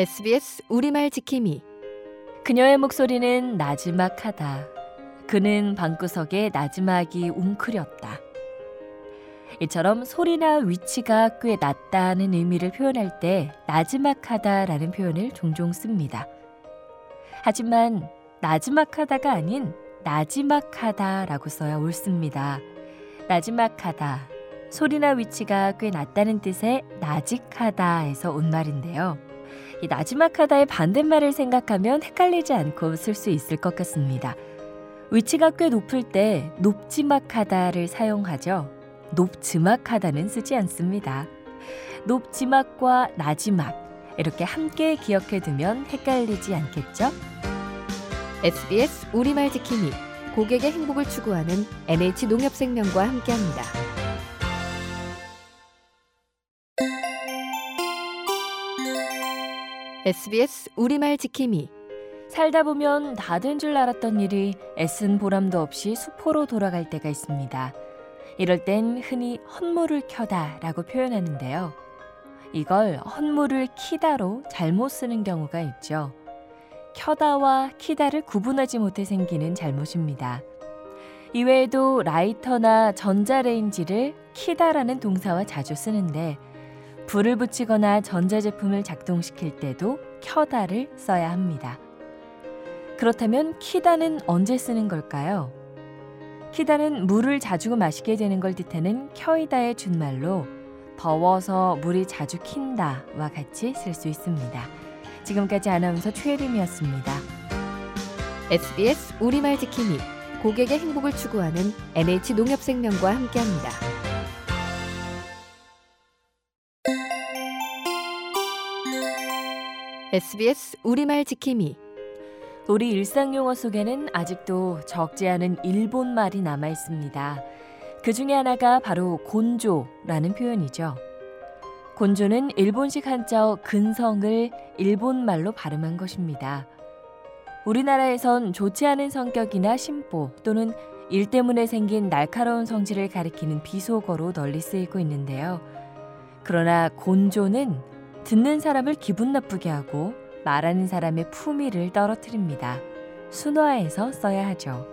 SBS 우리말 지킴이 그녀의 목소리는 나지막하다. 그는 방구석에 나지막이 웅크렸다. 이처럼 소리나 위치가 꽤 낮다는 의미를 표현할 때 나지막하다라는 표현을 종종 씁니다. 하지만 나지막하다가 아닌 나지막하다라고 써야 옳습니다. 나지막하다. 소리나 위치가 꽤 낮다는 뜻의 나직하다에서 온 말인데요. 이 나지막하다의 반대말을 생각하면 헷갈리지 않고 쓸 수 있을 것 같습니다. 위치가 꽤 높을 때 높지막하다를 사용하죠. 높지막하다는 쓰지 않습니다. 높지막과 나지막 이렇게 함께 기억해 두면 헷갈리지 않겠죠? SBS 우리말 지킴이 고객의 행복을 추구하는 NH농협생명과 함께합니다. SBS 우리말 지킴이 살다 보면 다 된 줄 알았던 일이 애쓴 보람도 없이 수포로 돌아갈 때가 있습니다. 이럴 땐 흔히 헛물을 켜다라고 표현하는데요. 이걸 헛물을 키다로 잘못 쓰는 경우가 있죠. 켜다와 키다를 구분하지 못해 생기는 잘못입니다. 이외에도 라이터나 전자레인지를 키다라는 동사와 자주 쓰는데 불을 붙이거나 전자제품을 작동시킬 때도 켜다를 써야 합니다. 그렇다면 키다는 언제 쓰는 걸까요? 키다는 물을 자주 마시게 되는 걸 뜻하는 켜이다의 준말로 더워서 물이 자주 킨다와 같이 쓸 수 있습니다. 지금까지 아나운서 최혜림이었습니다. SBS 우리말 지킴이 고객의 행복을 추구하는 NH농협생명과 함께합니다. SBS 우리말 지킴이 우리 일상 용어 속에는 아직도 적지 않은 일본 말이 남아 있습니다. 그 중에 하나가 바로 곤조라는 표현이죠. 곤조는 일본식 한자어 근성을 일본 말로 발음한 것입니다. 우리나라에선 좋지 않은 성격이나 심보 또는 일 때문에 생긴 날카로운 성질을 가리키는 비속어로 널리 쓰이고 있는데요. 그러나 곤조는 듣는 사람을 기분 나쁘게 하고 말하는 사람의 품위를 떨어뜨립니다. 순화해서 써야 하죠.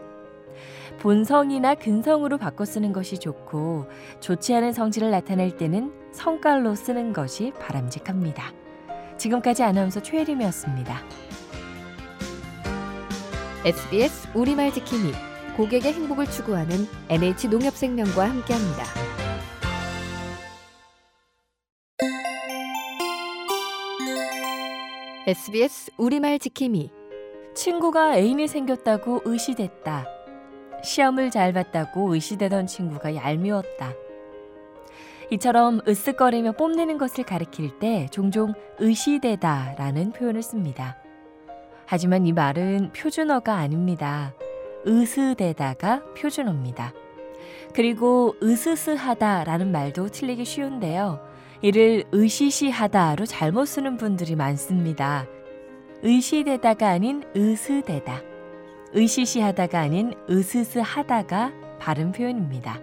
본성이나 근성으로 바꿔 쓰는 것이 좋고 좋지 않은 성질을 나타낼 때는 성깔로 쓰는 것이 바람직합니다. 지금까지 아나운서 최혜림이었습니다. SBS 우리말 지킴이 고객의 행복을 추구하는 NH농협생명과 함께합니다. SBS 우리말 지킴이 친구가 애인이 생겼다고 의시됐다. 시험을 잘 봤다고 의시되던 친구가 얄미웠다. 이처럼 으쓱거리며 뽐내는 것을 가리킬 때 종종 의시되다라는 표현을 씁니다. 하지만 이 말은 표준어가 아닙니다. 으스대다가 표준어입니다. 그리고 으스스하다라는 말도 틀리기 쉬운데요. 이를 으시시하다로 잘못 쓰는 분들이 많습니다. 의시되다가 아닌 으스되다. 의시시하다가 아닌 으스스하다가 바른 표현입니다.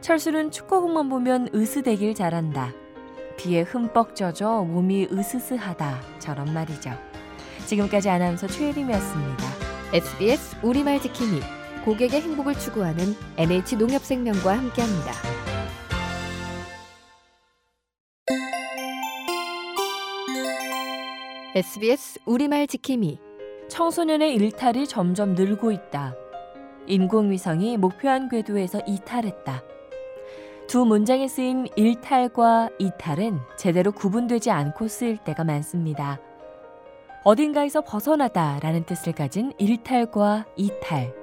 철수는 축구공만 보면 으스대길 잘한다. 비에 흠뻑 젖어 몸이 으스스하다. 저런 말이죠. 지금까지 아나운서 최혜림이었습니다. SBS 우리말 지킴이 고객의 행복을 추구하는 NH농협생명과 함께합니다. SBS 우리말 지킴이 청소년의 일탈이 점점 늘고 있다. 인공위성이 목표한 궤도에서 이탈했다. 두 문장에 쓰인 일탈과 이탈은 제대로 구분되지 않고 쓰일 때가 많습니다. 어딘가에서 벗어나다 라는 뜻을 가진 일탈과 이탈.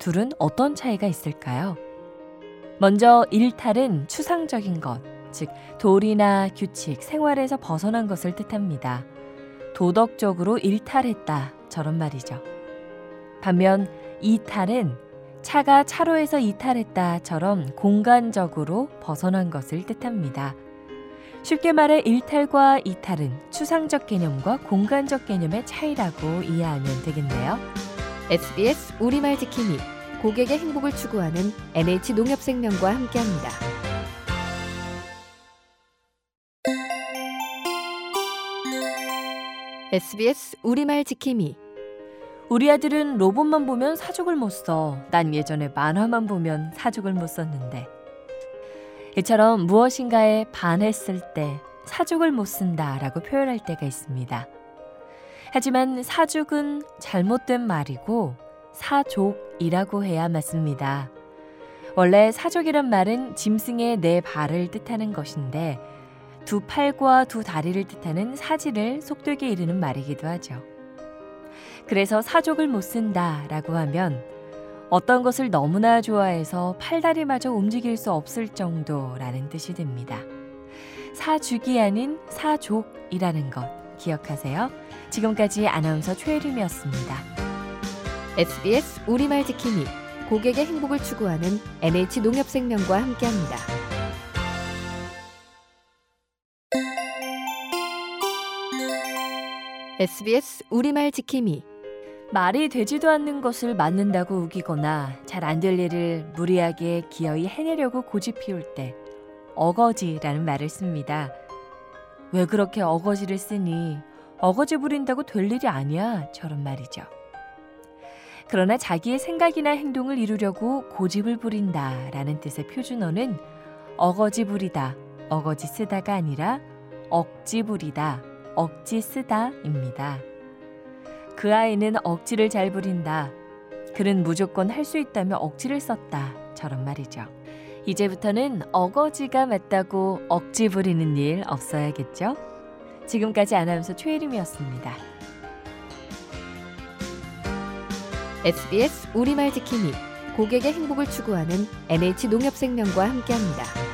둘은 어떤 차이가 있을까요? 먼저 일탈은 추상적인 것, 즉, 도리나 규칙, 생활에서 벗어난 것을 뜻합니다. 도덕적으로 일탈했다. 저런 말이죠. 반면 이탈은 차가 차로에서 이탈했다처럼 공간적으로 벗어난 것을 뜻합니다. 쉽게 말해 일탈과 이탈은 추상적 개념과 공간적 개념의 차이라고 이해하면 되겠네요. SBS 우리말 지킴이 고객의 행복을 추구하는 NH농협생명과 함께합니다. SBS 우리말 지킴이 우리 아들은 로봇만 보면 사족을 못 써. 난 예전에 만화만 보면 사족을 못 썼는데. 이처럼 무엇인가에 반했을 때 사족을 못 쓴다라고 표현할 때가 있습니다. 하지만 사족은 잘못된 말이고 사족이라고 해야 맞습니다. 원래 사족이란 말은 짐승의 네 발을 뜻하는 것인데 두 팔과 두 다리를 뜻하는 사지를 속되게 이르는 말이기도 하죠. 그래서 사족을 못 쓴다 라고 하면 어떤 것을 너무나 좋아해서 팔다리마저 움직일 수 없을 정도라는 뜻이 됩니다. 사죽이 아닌 사족이라는 것 기억하세요. 지금까지 아나운서 최혜림이었습니다. SBS 우리말 지킴이 고객의 행복을 추구하는 NH농협생명과 함께합니다. SBS 우리말 지킴이 말이 되지도 않는 것을 맞는다고 우기거나 잘 안 될 일을 무리하게 기어이 해내려고 고집 피울 때 어거지라는 말을 씁니다. 왜 그렇게 어거지를 쓰니? 어거지 부린다고 될 일이 아니야. 저런 말이죠. 그러나 자기의 생각이나 행동을 이루려고 고집을 부린다라는 뜻의 표준어는 어거지 부리다, 어거지 쓰다가 아니라 억지 부리다, 억지 쓰다입니다. 그 아이는 억지를 잘 부린다. 그는 무조건 할 수 있다며 억지를 썼다. 저런 말이죠. 이제부터는 어거지가 맞다고 억지 부리는 일 없어야겠죠? 지금까지 아나운서 최혜림이었습니다. SBS 우리말 지킴이 고객의 행복을 추구하는 NH농협생명과 함께합니다.